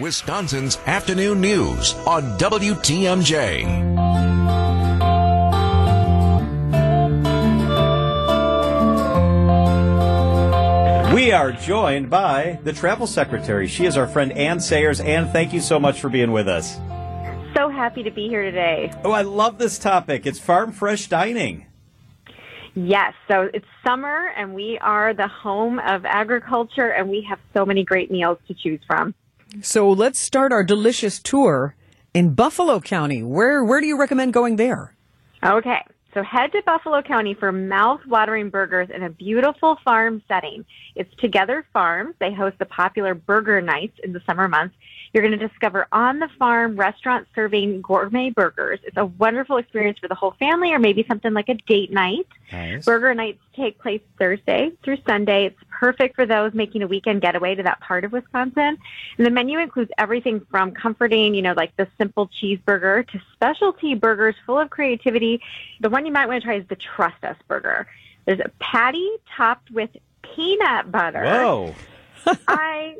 Wisconsin's afternoon news on WTMJ. We are joined by the travel secretary. She is our friend Anne Sayers. Anne, thank you so much for being with us. So happy to be here today. Oh, I love this topic. It's farm fresh dining. Yes, so it's summer and we are the home of agriculture and we have so many great meals to choose from. So let's start our delicious tour in Buffalo County. Where where do you recommend going there? Okay. So head to Buffalo County for mouth-watering burgers in a beautiful farm setting. It's Together Farms. They host the popular burger nights in the summer months. You're going to discover on the farm restaurant serving gourmet burgers. It's a wonderful experience for the whole family or maybe something like a date night. Nice. Burger nights take place Thursday through Sunday. It's perfect for those making a weekend getaway to that part of Wisconsin. And the menu includes everything from comforting, you know, like the simple cheeseburger to specialty burgers full of creativity. The one you might want to try is the Trust Us burger. There's a patty topped with peanut butter. Whoa. I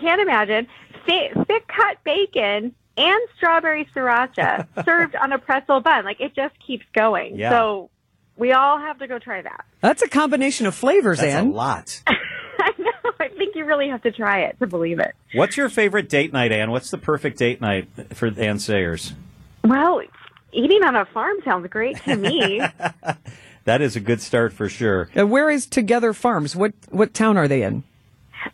can't imagine thick, thick cut bacon and strawberry sriracha served on a pretzel bun. Like it just keeps going. Yeah. So we all have to go try that. That's a combination of flavors, That's Anne. a lot. I know. I think you really have to try it to believe it. What's your favorite date night, Anne? What's the perfect date night for Anne Sayers? Well, eating on a farm sounds great to me. That is a good start for sure. Uh, where is Together Farms? What what town are they in?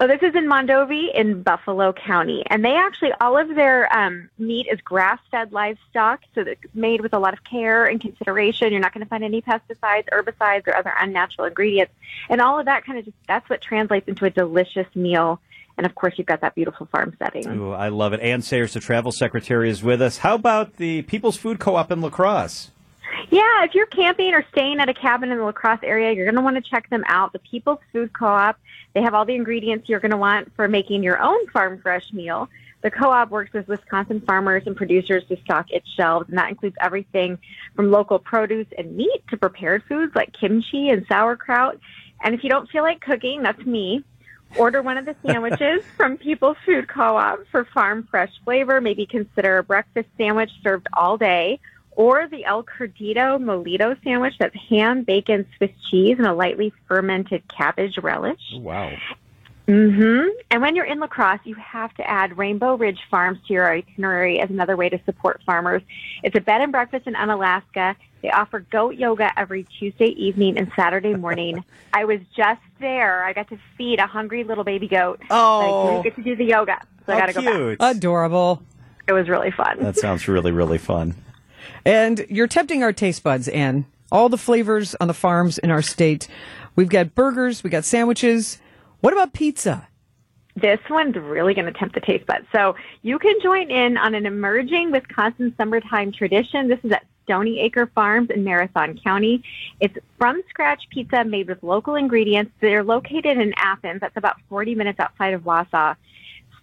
Oh, this is in Mondovi in Buffalo County, and they actually all of their um, meat is grass-fed livestock, so it's made with a lot of care and consideration. You're not going to find any pesticides, herbicides, or other unnatural ingredients, and all of that kind of just that's what translates into a delicious meal. And of course, you've got that beautiful farm setting. Ooh, I love it. Anne Sayers, the travel secretary, is with us. How about the People's Food Co-op in La Crosse? Yeah, if you're camping or staying at a cabin in the La Crosse area, you're going to want to check them out. The People's Food Co-op, they have all the ingredients you're going to want for making your own farm fresh meal. The co-op works with Wisconsin farmers and producers to stock its shelves, and that includes everything from local produce and meat to prepared foods like kimchi and sauerkraut. And if you don't feel like cooking, that's me. Order one of the sandwiches from People's Food Co-op for farm fresh flavor. Maybe consider a breakfast sandwich served all day or the El Cerdito Molito sandwich that's ham, bacon, Swiss cheese, and a lightly fermented cabbage relish. Wow. hmm And when you're in La Crosse, you have to add Rainbow Ridge Farms to your itinerary as another way to support farmers. It's a bed and breakfast in Onalaska. They offer goat yoga every Tuesday evening and Saturday morning. I was just there. I got to feed a hungry little baby goat. Oh. I didn't get to do the yoga, so I got to go back. cute. Adorable. It was really fun. That sounds really, really fun. And you're tempting our taste buds, Anne. All the flavors on the farms in our state. We've got burgers, we got sandwiches. What about pizza? This one's really going to tempt the taste buds. So you can join in on an emerging Wisconsin summertime tradition. This is at Stoney Acre Farms in Marathon County. It's from scratch pizza made with local ingredients. They're located in Athens. That's about 40 minutes outside of Wausau.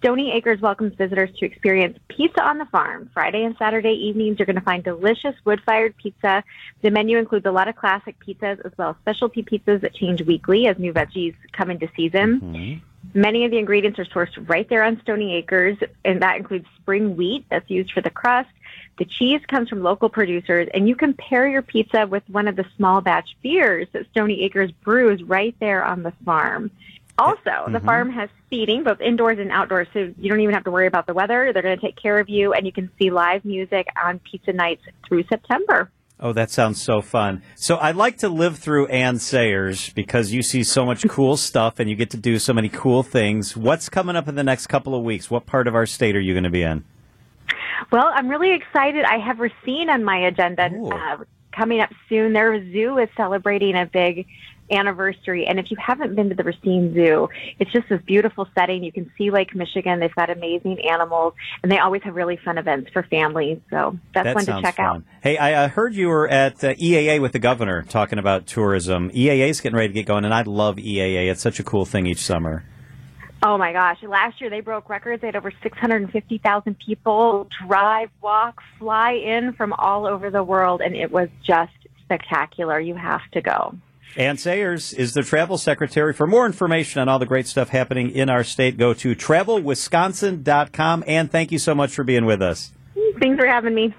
Stoney Acres welcomes visitors to experience pizza on the farm. Friday and Saturday evenings, you're going to find delicious wood-fired pizza. The menu includes a lot of classic pizzas as well as specialty pizzas that change weekly as new veggies come into season. Mm-hmm. Many of the ingredients are sourced right there on Stoney Acres, and that includes spring wheat that's used for the crust. The cheese comes from local producers, and you can pair your pizza with one of the small batch beers that Stoney Acres brews right there on the farm. Also, the farm has seating both indoors and outdoors, so you don't even have to worry about the weather. They're going to take care of you, and you can see live music on pizza nights through September. Oh, that sounds so fun. So I'd like to live through Anne Sayers because you see so much cool stuff and you get to do so many cool things. What's coming up in the next couple of weeks? What part of our state are you going to be in? Well, I'm really excited. I have Racine on my agenda uh, coming up soon. Their zoo is celebrating a big anniversary, and if you haven't been to the Racine Zoo, it's just this beautiful setting. You can see Lake Michigan. They've got amazing animals, and they always have really fun events for families. So that's that one to check fun. out. Hey, I uh, heard you were at uh, EAA with the governor talking about tourism. EAA is getting ready to get going, and I love EAA. It's such a cool thing each summer. Oh my gosh! Last year they broke records. They had over 650,000 people drive, walk, fly in from all over the world, and it was just spectacular. You have to go. Anne Sayers is the travel secretary. For more information on all the great stuff happening in our state, go to travelwisconsin.com. And thank you so much for being with us. Thanks for having me.